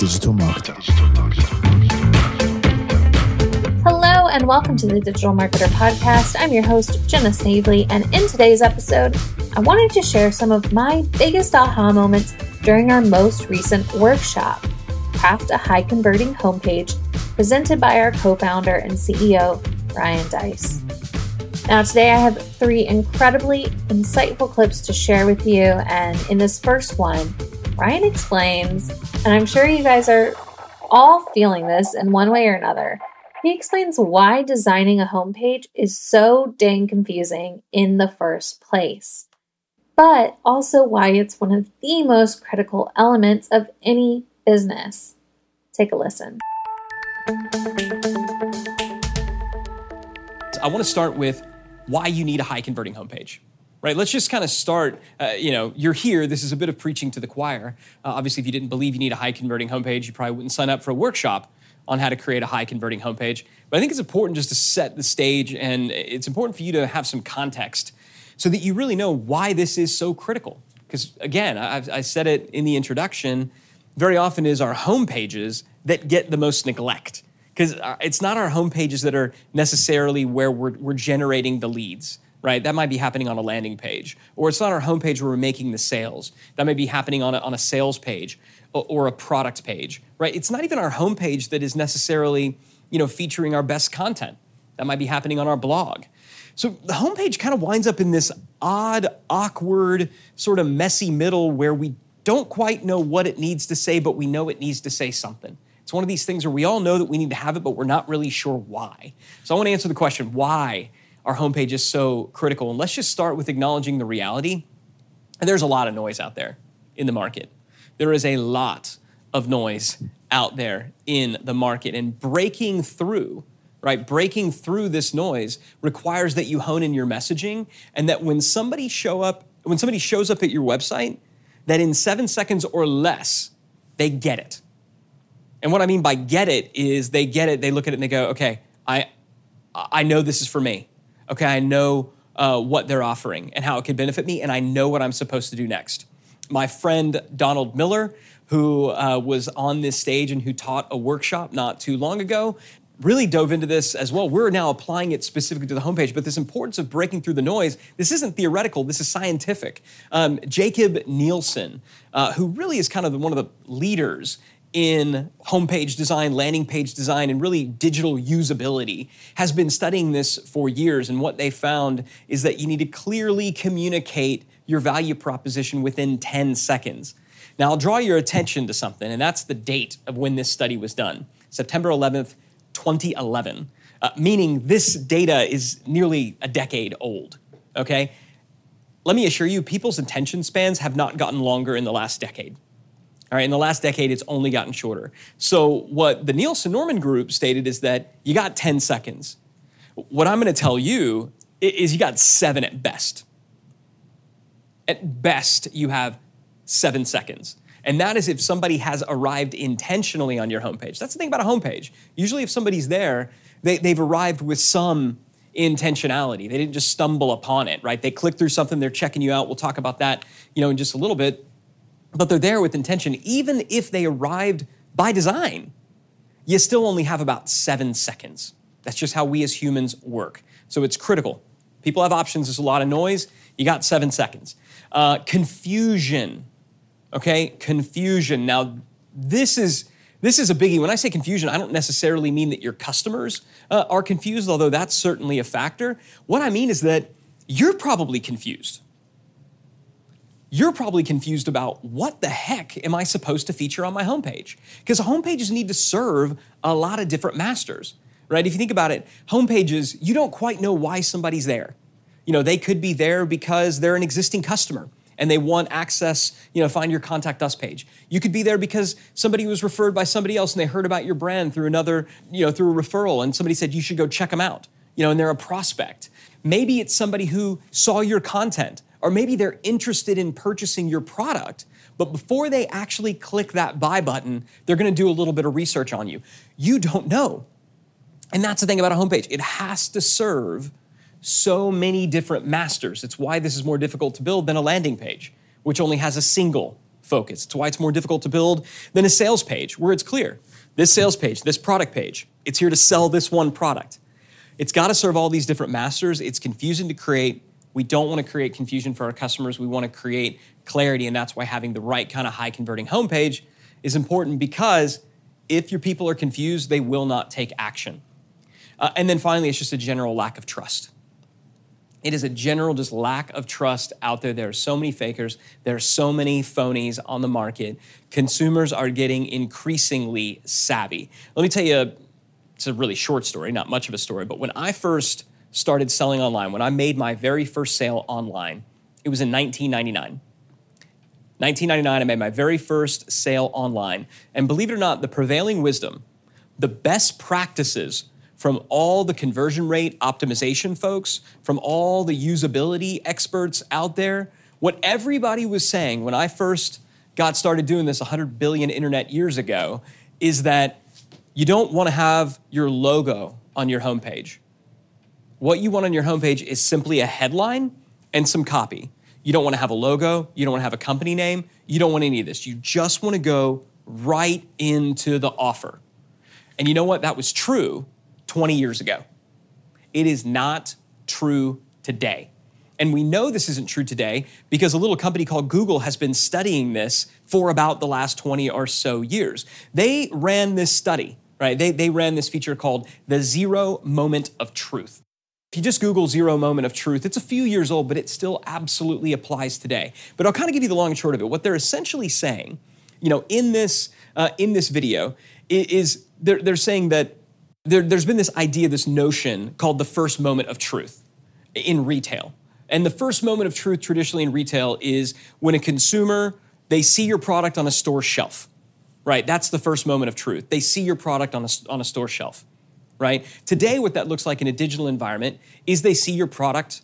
Digital Marketer. Hello, and welcome to the Digital Marketer Podcast. I'm your host, Jenna Snavely, and in today's episode, I wanted to share some of my biggest aha moments during our most recent workshop Craft a High Converting Homepage, presented by our co founder and CEO, Ryan Deiss. Now, today I have three incredibly insightful clips to share with you, and in this first one, Ryan explains, and I'm sure you guys are all feeling this in one way or another. He explains why designing a homepage is so dang confusing in the first place, but also why it's one of the most critical elements of any business. Take a listen. I want to start with why you need a high converting homepage. Right, let's just kind of start. Uh, you know, you're here. This is a bit of preaching to the choir. Uh, obviously, if you didn't believe you need a high converting homepage, you probably wouldn't sign up for a workshop on how to create a high converting homepage. But I think it's important just to set the stage, and it's important for you to have some context so that you really know why this is so critical. Because again, I've, I said it in the introduction. Very often, is our homepages that get the most neglect because uh, it's not our homepages that are necessarily where we're, we're generating the leads right? That might be happening on a landing page. Or it's not our homepage where we're making the sales. That may be happening on a, on a sales page or, or a product page, right? It's not even our homepage that is necessarily, you know, featuring our best content. That might be happening on our blog. So the homepage kind of winds up in this odd, awkward, sort of messy middle where we don't quite know what it needs to say, but we know it needs to say something. It's one of these things where we all know that we need to have it, but we're not really sure why. So I want to answer the question why our homepage is so critical. And let's just start with acknowledging the reality. And there's a lot of noise out there in the market. There is a lot of noise out there in the market. And breaking through, right, breaking through this noise requires that you hone in your messaging and that when somebody show up, when somebody shows up at your website, that in seven seconds or less, they get it. And what I mean by get it is they get it, they look at it and they go, okay, I, I know this is for me okay, I know uh, what they're offering and how it could benefit me, and I know what I'm supposed to do next. My friend Donald Miller, who uh, was on this stage and who taught a workshop not too long ago, really dove into this as well. We're now applying it specifically to the homepage, but this importance of breaking through the noise, this isn't theoretical, this is scientific. Um, Jakob Nielsen, uh, who really is kind of one of the leaders in homepage design, landing page design, and really digital usability has been studying this for years. And what they found is that you need to clearly communicate your value proposition within 10 seconds. Now, I'll draw your attention to something, and that's the date of when this study was done September 11th, 2011, uh, meaning this data is nearly a decade old. Okay? Let me assure you, people's attention spans have not gotten longer in the last decade. All right, in the last decade, it's only gotten shorter. So, what the Nielsen Norman group stated is that you got 10 seconds. What I'm going to tell you is you got seven at best. At best, you have seven seconds. And that is if somebody has arrived intentionally on your homepage. That's the thing about a homepage. Usually, if somebody's there, they, they've arrived with some intentionality. They didn't just stumble upon it, right? They click through something, they're checking you out. We'll talk about that, you know, in just a little bit but they're there with intention. Even if they arrived by design, you still only have about seven seconds. That's just how we as humans work. So it's critical. People have options, there's a lot of noise. You got seven seconds. Uh, confusion, okay? Confusion. Now, this is. This is a biggie. When I say confusion, I don't necessarily mean that your customers uh, are confused, although that's certainly a factor. What I mean is that you're probably confused you're probably confused about what the heck am I supposed to feature on my homepage? Because homepages need to serve a lot of different masters, right? If you think about it, homepages, you don't quite know why somebody's there. You know, they could be there because they're an existing customer and they want access, you know, find your contact us page. You could be there because somebody was referred by somebody else and they heard about your brand through another, you know, through a referral and somebody said you should go check them out, you know, and they're a prospect. Maybe it's somebody who saw your content or maybe they're interested in purchasing your product, but before they actually click that buy button, they're gonna do a little bit of research on you. You don't know. And that's the thing about a homepage, it has to serve so many different masters. It's why this is more difficult to build than a landing page, which only has a single focus. It's why it's more difficult to build than a sales page where it's clear. This sales page, this product page, it's here to sell this one product. It's got to serve all these different masters. It's confusing to create. We don't want to create confusion for our customers. We want to create clarity, and that's why having the right kind of high converting homepage is important because if your people are confused, they will not take action. Uh, and then finally, it's just a general lack of trust. It is a general just lack of trust out there. There are so many fakers. There are so many phonies on the market. Consumers are getting increasingly savvy. Let me tell you, it's a really short story, not much of a story, but when I first started selling online, when I made my very first sale online, it was in 1999. 1999, I made my very first sale online. And believe it or not, the prevailing wisdom, the best practices from all the conversion rate optimization folks, from all the usability experts out there, what everybody was saying when I first got started doing this 100 billion internet years ago is that you don't want to have your logo on your homepage. What you want on your homepage is simply a headline and some copy. You don't want to have a logo. You don't want to have a company name. You don't want any of this. You just want to go right into the offer. And you know what? That was true 20 years ago. It is not true today. And we know this isn't true today because a little company called Google has been studying this for about the last 20 or so years. They ran this study, right? They, they ran this feature called the Zero Moment of Truth. If you just Google zero moment of truth, it's a few years old, but it still absolutely applies today. But I'll kind of give you the long and short of it. What they're essentially saying, you know, in this uh, in this video, is they're, they're saying that there, there's been this idea, this notion called the first moment of truth in retail. And the first moment of truth traditionally in retail is when a consumer they see your product on a store shelf. Right? That's the first moment of truth. They see your product on a, on a store shelf right? Today, what that looks like in a digital environment is they see your product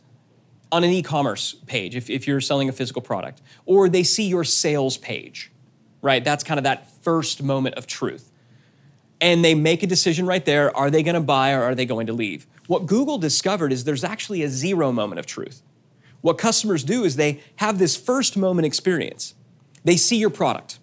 on an e commerce page if, if you're selling a physical product, or they see your sales page, right? That's kind of that first moment of truth. And they make a decision right there are they going to buy or are they going to leave? What Google discovered is there's actually a zero moment of truth. What customers do is they have this first moment experience. They see your product,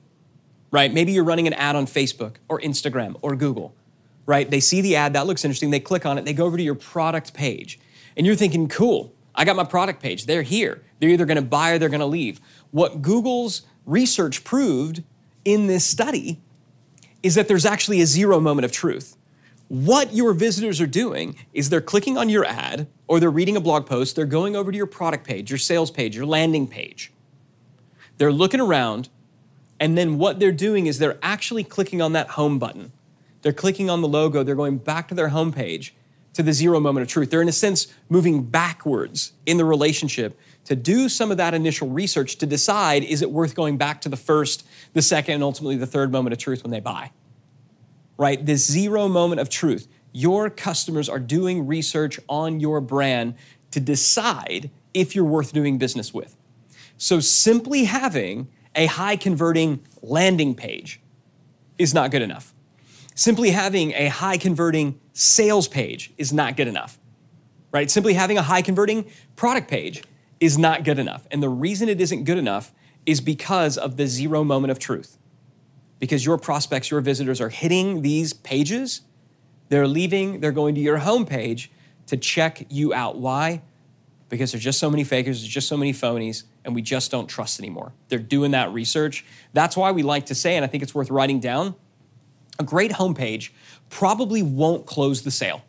right? Maybe you're running an ad on Facebook or Instagram or Google right? They see the ad, that looks interesting, they click on it, they go over to your product page. And you're thinking, cool, I got my product page. They're here. They're either going to buy or they're going to leave. What Google's research proved in this study is that there's actually a zero moment of truth. What your visitors are doing is they're clicking on your ad or they're reading a blog post, they're going over to your product page, your sales page, your landing page. They're looking around, and then what they're doing is they're actually clicking on that home button they're clicking on the logo, they're going back to their homepage to the zero moment of truth. They're, in a sense, moving backwards in the relationship to do some of that initial research to decide is it worth going back to the first, the second, and ultimately the third moment of truth when they buy. Right? This zero moment of truth. Your customers are doing research on your brand to decide if you're worth doing business with. So simply having a high converting landing page is not good enough. Simply having a high converting sales page is not good enough, right? Simply having a high converting product page is not good enough. And the reason it isn't good enough is because of the zero moment of truth. Because your prospects, your visitors are hitting these pages, they're leaving, they're going to your homepage to check you out. Why? Because there's just so many fakers, there's just so many phonies, and we just don't trust anymore. They're doing that research. That's why we like to say, and I think it's worth writing down a great homepage probably won't close the sale.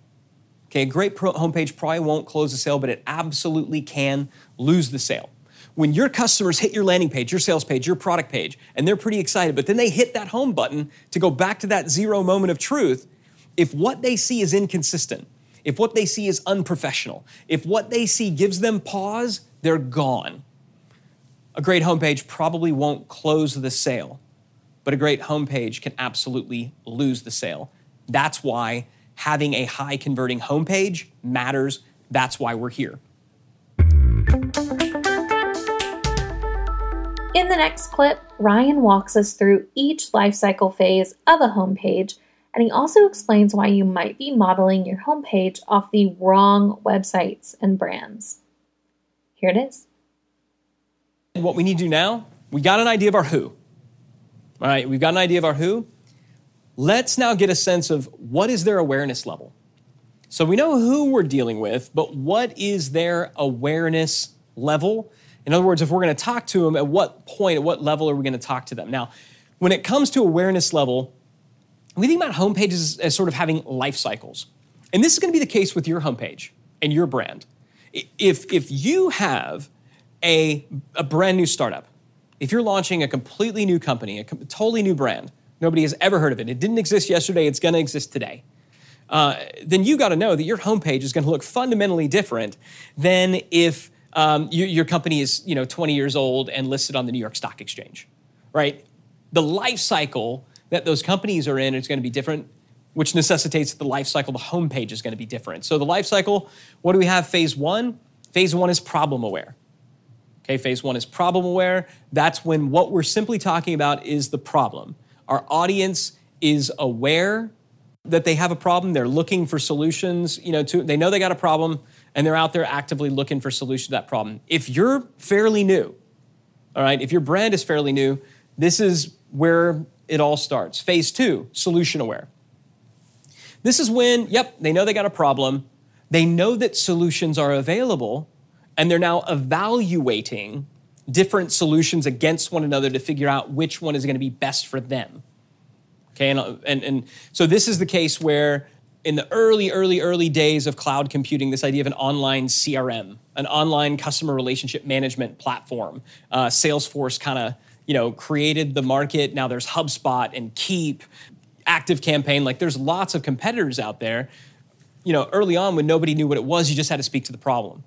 Okay, a great pro- homepage probably won't close the sale, but it absolutely can lose the sale. When your customers hit your landing page, your sales page, your product page, and they're pretty excited, but then they hit that home button to go back to that zero moment of truth, if what they see is inconsistent, if what they see is unprofessional, if what they see gives them pause, they're gone. A great homepage probably won't close the sale but a great homepage can absolutely lose the sale. That's why having a high converting homepage matters. That's why we're here. In the next clip, Ryan walks us through each lifecycle phase of a homepage, and he also explains why you might be modeling your homepage off the wrong websites and brands. Here it is. What we need to do now, we got an idea of our who All right, we've got an idea of our who. Let's now get a sense of what is their awareness level. So we know who we're dealing with, but what is their awareness level? In other words, if we're going to talk to them, at what point, at what level are we going to talk to them? Now, when it comes to awareness level, we think about homepages as sort of having life cycles. And this is going to be the case with your homepage and your brand. If, if you have a, a brand new startup, if you're launching a completely new company, a totally new brand, nobody has ever heard of it, it didn't exist yesterday, it's to exist today, uh, then you got to know that your homepage is to look fundamentally different than if um, you, your company is you know 20 years old and listed on the New York Stock Exchange, right? The life cycle that those companies are in is going to be different, which necessitates that the life cycle, the homepage is going to be different. So the life cycle, what do we have? Phase one. Phase one is problem aware. Okay, phase one is problem aware. That's when what we're simply talking about is the problem. Our audience is aware that they have a problem. They're looking for solutions. You know, to, they know they got a problem, and they're out there actively looking for solutions to that problem. If you're fairly new, all right, if your brand is fairly new, this is where it all starts. Phase two, solution aware. This is when, yep, they know they got a problem. They know that solutions are available, and they're now evaluating different solutions against one another to figure out which one is going to be best for them. Okay, and, and, and so this is the case where in the early, early, early days of cloud computing, this idea of an online CRM, an online customer relationship management platform, uh, Salesforce kind of you know created the market. Now there's HubSpot and Keap, Active Campaign. Like there's lots of competitors out there. You know, early on when nobody knew what it was, you just had to speak to the problem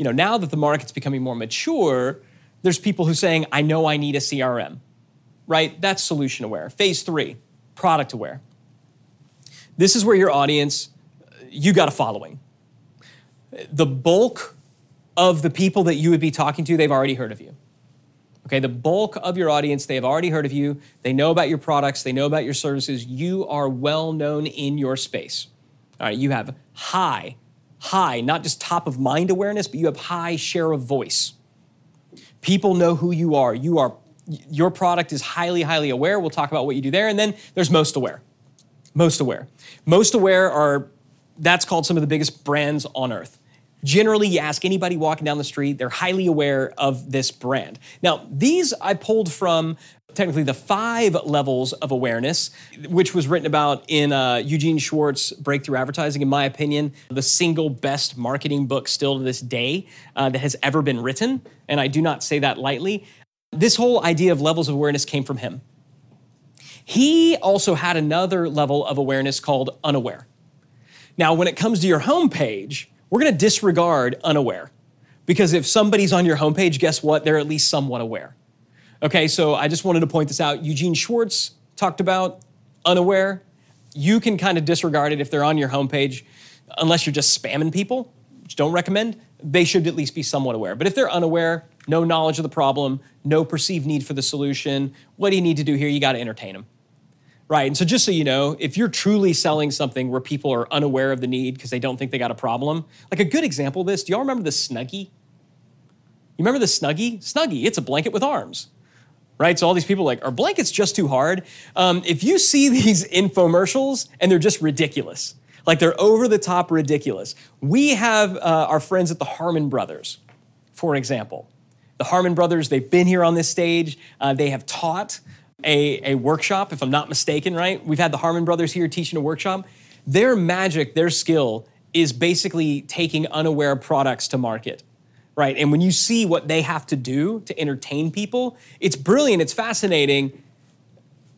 you know, now that the market's becoming more mature, there's people who are saying, I know I need a CRM, right? That's solution aware. Phase three, product aware. This is where your audience, you got a following. The bulk of the people that you would be talking to, they've already heard of you. Okay, the bulk of your audience, they have already heard of you. They know about your products, they know about your services. You are well known in your space. All right, you have high high, not just top of mind awareness, but you have high share of voice. People know who you are. You are your product is highly, highly aware. We'll talk about what you do there. And then there's most aware. Most aware. Most aware are that's called some of the biggest brands on earth. Generally, you ask anybody walking down the street, they're highly aware of this brand. Now, these I pulled from technically the five levels of awareness, which was written about in uh, Eugene Schwartz' Breakthrough Advertising, in my opinion, the single best marketing book still to this day uh, that has ever been written. And I do not say that lightly. This whole idea of levels of awareness came from him. He also had another level of awareness called unaware. Now, when it comes to your homepage, we're going to disregard unaware because if somebody's on your homepage, guess what? They're at least somewhat aware. Okay, so I just wanted to point this out. Eugene Schwartz talked about unaware. You can kind of disregard it if they're on your homepage, unless you're just spamming people, which don't recommend. They should at least be somewhat aware. But if they're unaware, no knowledge of the problem, no perceived need for the solution, what do you need to do here? You got to entertain them. Right. And so just so you know, if you're truly selling something where people are unaware of the need because they don't think they got a problem, like a good example of this, do y'all remember the Snuggie? You remember the Snuggie? Snuggie, it's a blanket with arms right? So all these people are like, are blankets just too hard? Um, if you see these infomercials and they're just ridiculous, like they're over the top ridiculous. We have uh, our friends at the Harmon Brothers, for example. The Harmon Brothers, they've been here on this stage. Uh, they have taught a, a workshop, if I'm not mistaken, right? We've had the Harmon Brothers here teaching a workshop. Their magic, their skill is basically taking unaware products to market right? And when you see what they have to do to entertain people, it's brilliant, it's fascinating.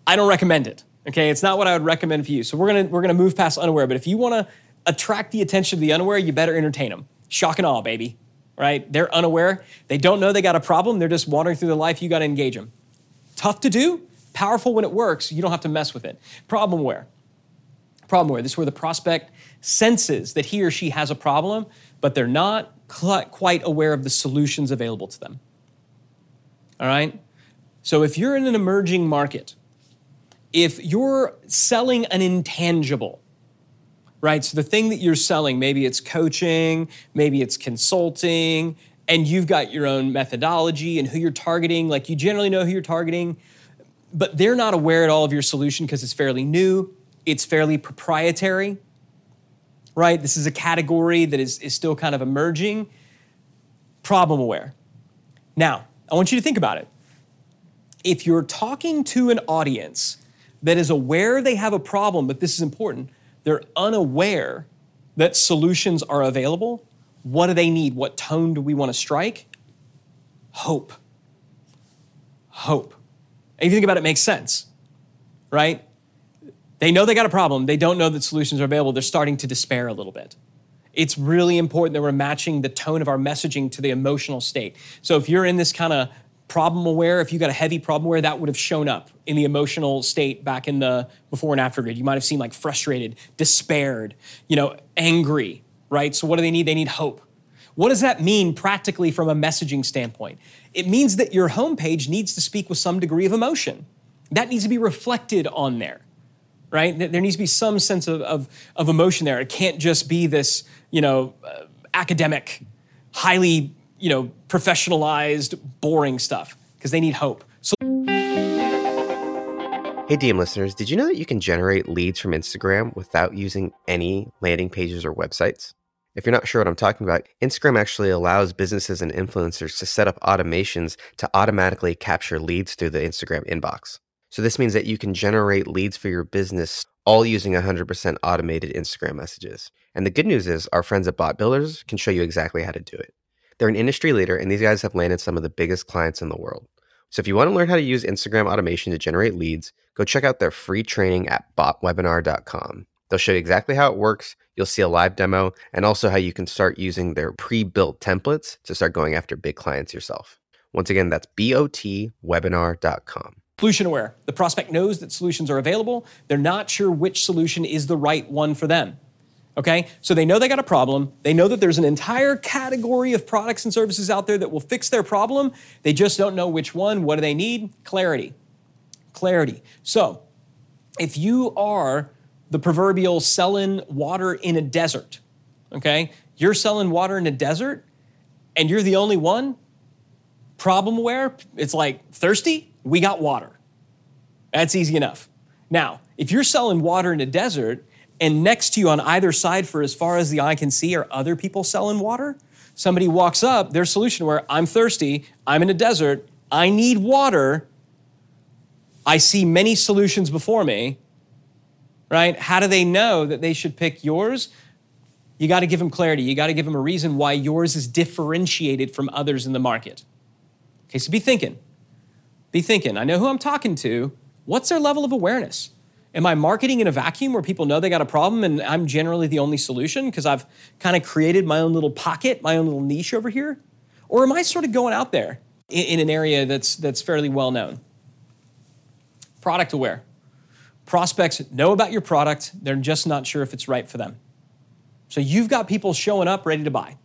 I don't recommend it. Okay, it's not what I would recommend for you. So we're gonna we're gonna move past unaware. But if you want to attract the attention of the unaware, you better entertain them. Shock and awe, baby. Right? They're unaware. They don't know they got a problem. They're just wandering through their life. You got to engage them. Tough to do. Powerful when it works. You don't have to mess with it. Problem where? Problem where? This is where the prospect senses that he or she has a problem, but they're not quite aware of the solutions available to them. All right? So if you're in an emerging market, if you're selling an intangible, right? So the thing that you're selling, maybe it's coaching, maybe it's consulting, and you've got your own methodology and who you're targeting, like you generally know who you're targeting. But they're not aware at all of your solution because it's fairly new, it's fairly proprietary, right? This is a category that is, is still kind of emerging. Problem aware. Now, I want you to think about it. If you're talking to an audience that is aware they have a problem, but this is important, they're unaware that solutions are available, what do they need? What tone do we want to strike? Hope. Hope. And if you think about it, it makes sense, right? They know they got a problem. They don't know that solutions are available. They're starting to despair a little bit. It's really important that we're matching the tone of our messaging to the emotional state. So if you're in this kind of problem aware, if you got a heavy problem aware, that would have shown up in the emotional state back in the before and after grid. You might have seen like frustrated, despaired, you know, angry, right? So what do they need? They need hope. What does that mean practically from a messaging standpoint? It means that your homepage needs to speak with some degree of emotion. That needs to be reflected on there, right? There needs to be some sense of, of, of emotion there. It can't just be this, you know, uh, academic, highly, you know, professionalized, boring stuff because they need hope. So Hey, DM listeners, did you know that you can generate leads from Instagram without using any landing pages or websites? If you're not sure what I'm talking about, Instagram actually allows businesses and influencers to set up automations to automatically capture leads through the Instagram inbox. So this means that you can generate leads for your business all using 100% automated Instagram messages. And the good news is our friends at Bot Builders can show you exactly how to do it. They're an industry leader and these guys have landed some of the biggest clients in the world. So if you want to learn how to use Instagram automation to generate leads, go check out their free training at botwebinar.com. They'll show you exactly how it works. You'll see a live demo and also how you can start using their pre built templates to start going after big clients yourself. Once again, that's botwebinar.com. Solution aware. The prospect knows that solutions are available. They're not sure which solution is the right one for them. Okay? So they know they got a problem. They know that there's an entire category of products and services out there that will fix their problem. They just don't know which one. What do they need? Clarity. Clarity. So if you are the proverbial selling water in a desert. Okay? You're selling water in a desert and you're the only one problem aware. It's like thirsty, we got water. That's easy enough. Now, if you're selling water in a desert and next to you on either side for as far as the eye can see are other people selling water, somebody walks up, their solution where I'm thirsty, I'm in a desert, I need water. I see many solutions before me right? How do they know that they should pick yours? You got to give them clarity. You got to give them a reason why yours is differentiated from others in the market. Okay, so be thinking. Be thinking. I know who I'm talking to. What's their level of awareness? Am I marketing in a vacuum where people know they got a problem and I'm generally the only solution because I've kind of created my own little pocket, my own little niche over here? Or am I sort of going out there in, in an area that's, that's fairly well known? Product aware. Prospects know about your product, they're just not sure if it's right for them. So you've got people showing up ready to buy.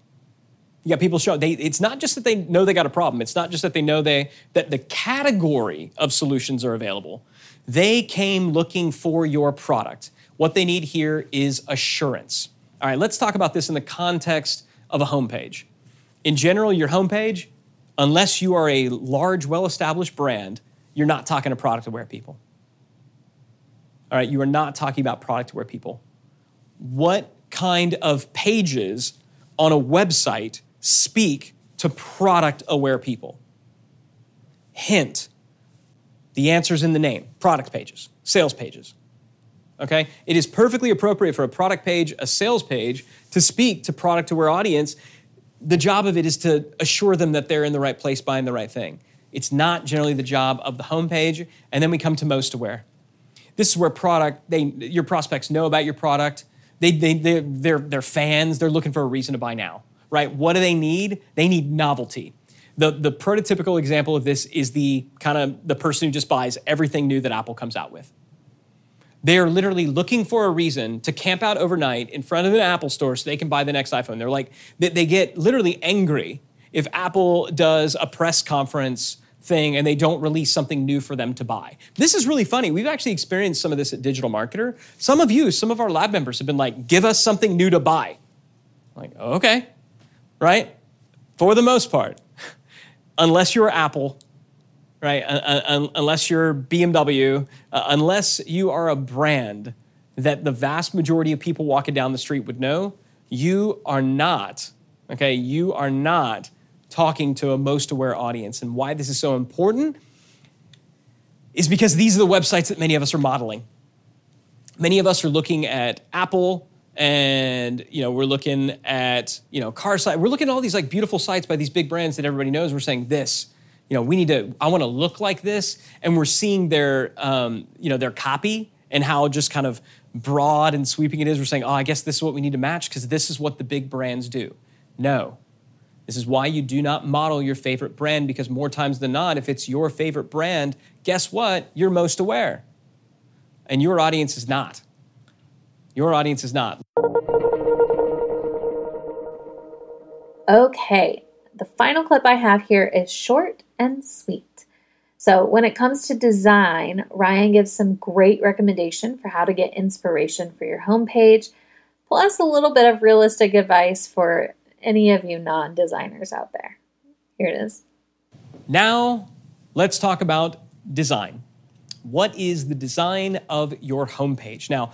You got people showing they it's not just that they know they got a problem. It's not just that they know they that the category of solutions are available. They came looking for your product. What they need here is assurance. All right, let's talk about this in the context of a homepage. In general, your homepage, unless you are a large, well established brand, you're not talking to product aware people. All right, you are not talking about product aware people. What kind of pages on a website speak to product aware people? Hint the answer's in the name product pages, sales pages. Okay? It is perfectly appropriate for a product page, a sales page, to speak to product aware audience. The job of it is to assure them that they're in the right place buying the right thing. It's not generally the job of the homepage. And then we come to most aware. This is where product they your prospects know about your product. They, they, they, they're, they're fans. They're looking for a reason to buy now, right? What do they need? They need novelty. The, the prototypical example of this is the kind of the person who just buys everything new that Apple comes out with. They are literally looking for a reason to camp out overnight in front of an Apple store so they can buy the next iPhone. They're like, they, they get literally angry if Apple does a press conference thing and they don't release something new for them to buy. This is really funny. We've actually experienced some of this at Digital Marketer. Some of you, some of our lab members have been like, give us something new to buy. I'm like, okay, right? For the most part, unless you're Apple, right? Unless you're BMW, uh, unless you are a brand that the vast majority of people walking down the street would know, you are not, okay, you are not talking to a most aware audience. And why this is so important is because these are the websites that many of us are modeling. Many of us are looking at Apple and you know we're looking at you know car site. We're looking at all these like beautiful sites by these big brands that everybody knows. We're saying this you know we need to i want to look like this. And we're seeing their um, you know their copy and how just kind of broad and sweeping it is. We're saying oh i guess this is what we need to match because this is what the big brands do. No this is why you do not model your favorite brand because more times than not, if it's your favorite brand, guess what? You're most aware. And your audience is not. Your audience is not. Okay, the final clip I have here is short and sweet. So, when it comes to design, Ryan gives some great recommendation for how to get inspiration for your homepage, plus a little bit of realistic advice for any of you non designers out there. Here it is. Now, let's talk about design. What is the design of your homepage? Now,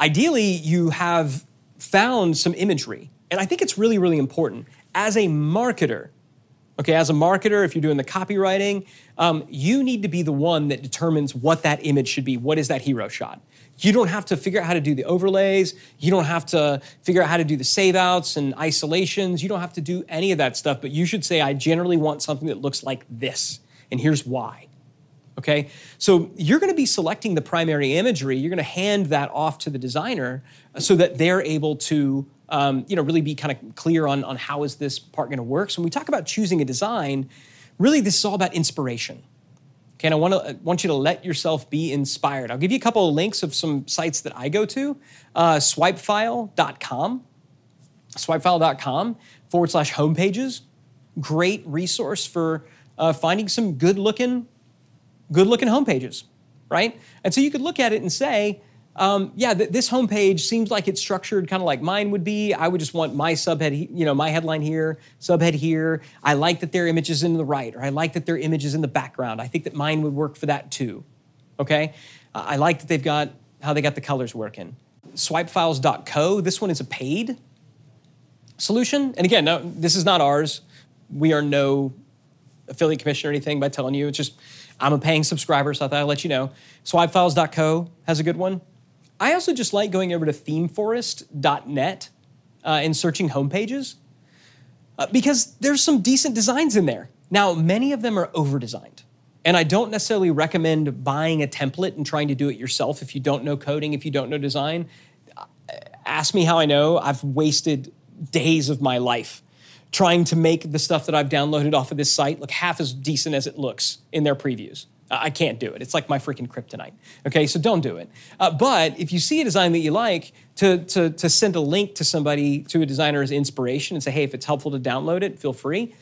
ideally, you have found some imagery, and I think it's really, really important. As a marketer, okay, as a marketer, if you're doing the copywriting, um, you need to be the one that determines what that image should be. What is that hero shot? You don't have to figure out how to do the overlays. You don't have to figure out how to do the save outs and isolations. You don't have to do any of that stuff, but you should say, I generally want something that looks like this. And here's why. Okay? So you're going to be selecting the primary imagery. You're going to hand that off to the designer so that they're able to. Um, you know, really be kind of clear on, on how is this part going to work. So when we talk about choosing a design, really this is all about inspiration. Okay, and I want to want you to let yourself be inspired. I'll give you a couple of links of some sites that I go to. Uh, swipefile.com, swipefile.com forward slash homepages. Great resource for uh, finding some good looking, good looking homepages, right? And so you could look at it and say, um, yeah, th- this homepage seems like it's structured kind of like mine would be. I would just want my subhead, you know, my headline here, subhead here. I like that their image is in the right, or I like that their image is in the background. I think that mine would work for that too. Okay, uh, I like that they've got how they got the colors working. Swipefiles.co. This one is a paid solution, and again, no, this is not ours. We are no affiliate commission or anything by telling you. It's just I'm a paying subscriber, so I thought I'd let you know. Swipefiles.co has a good one. I also just like going over to themeforest.net uh, and searching homepages uh, because there's some decent designs in there. Now, many of them are over designed. And I don't necessarily recommend buying a template and trying to do it yourself if you don't know coding, if you don't know design. Ask me how I know. I've wasted days of my life trying to make the stuff that I've downloaded off of this site look half as decent as it looks in their previews. I can't do it. It's like my freaking kryptonite. Okay, so don't do it. Uh, but if you see a design that you like, to, to, to send a link to somebody, to a designer as inspiration and say, hey, if it's helpful to download it, feel free.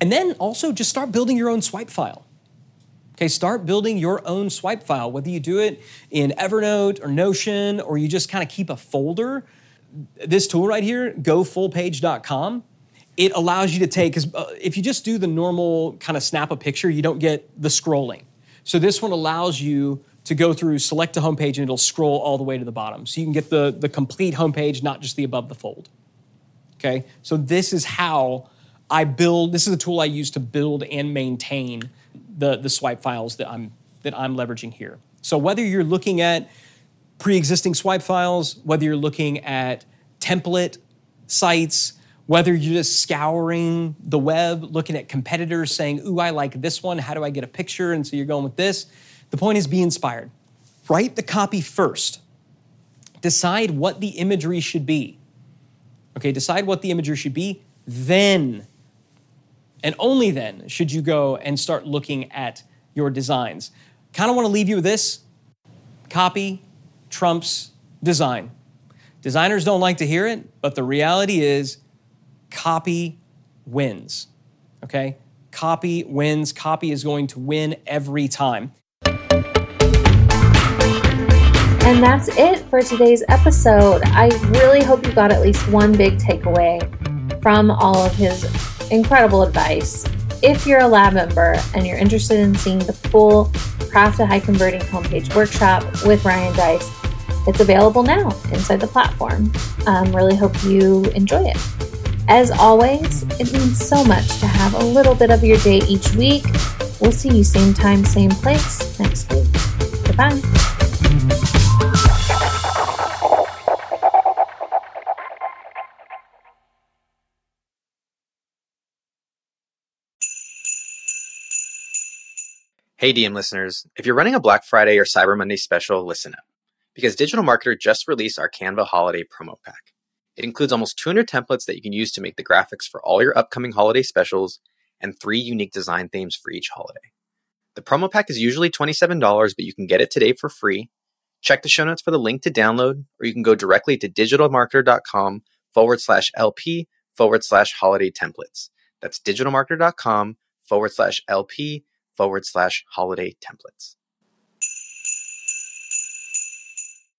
And then also just start building your own swipe file. Okay, start building your own swipe file, whether you do it in Evernote or Notion or you just kind of keep a folder. This tool right here, gofullpage.com, it allows you to take, because uh, if you just do the normal kind of snap a picture, you don't get the scrolling. So this one allows you to go through, select a homepage, and it'll scroll all the way to the bottom. So you can get the, the complete homepage, not just the above the fold. Okay, so this is how I build, this is a tool I use to build and maintain the, the swipe files that I'm, that I'm leveraging here. So whether you're looking at pre-existing swipe files, whether you're looking at template sites, whether you're just scouring the web, looking at competitors, saying, Ooh, I like this one. How do I get a picture? And so you're going with this. The point is be inspired. Write the copy first. Decide what the imagery should be. Okay, decide what the imagery should be. Then, and only then, should you go and start looking at your designs. Kind of want to leave you with this copy trumps design. Designers don't like to hear it, but the reality is copy wins. Okay? Copy wins. Copy is going to win every time. And that's it for today's episode. I really hope you got at least one big takeaway from all of his incredible advice. if you're a lab member and you're interested in seeing the full Craft a High Converting Homepage workshop with Ryan Deiss, it's available now inside the platform. Um, really hope you enjoy it. As always, it means so much to have a little bit of your day each week. We'll see you same time, same place next week. Goodbye. Hey, DM listeners, if you're running a Black Friday or Cyber Monday special, listen up. Because Digital Marketer just released our Canva Holiday Promo Pack. It includes almost 200 templates that you can use to make the graphics for all your upcoming holiday specials and three unique design themes for each holiday. The promo pack is usually $27, but you can get it today for free. Check the show notes for the link to download, or you can go directly to digitalmarketer.com forward slash LP forward slash holiday templates. That's digitalmarketer.com forward slash LP forward slash holiday templates.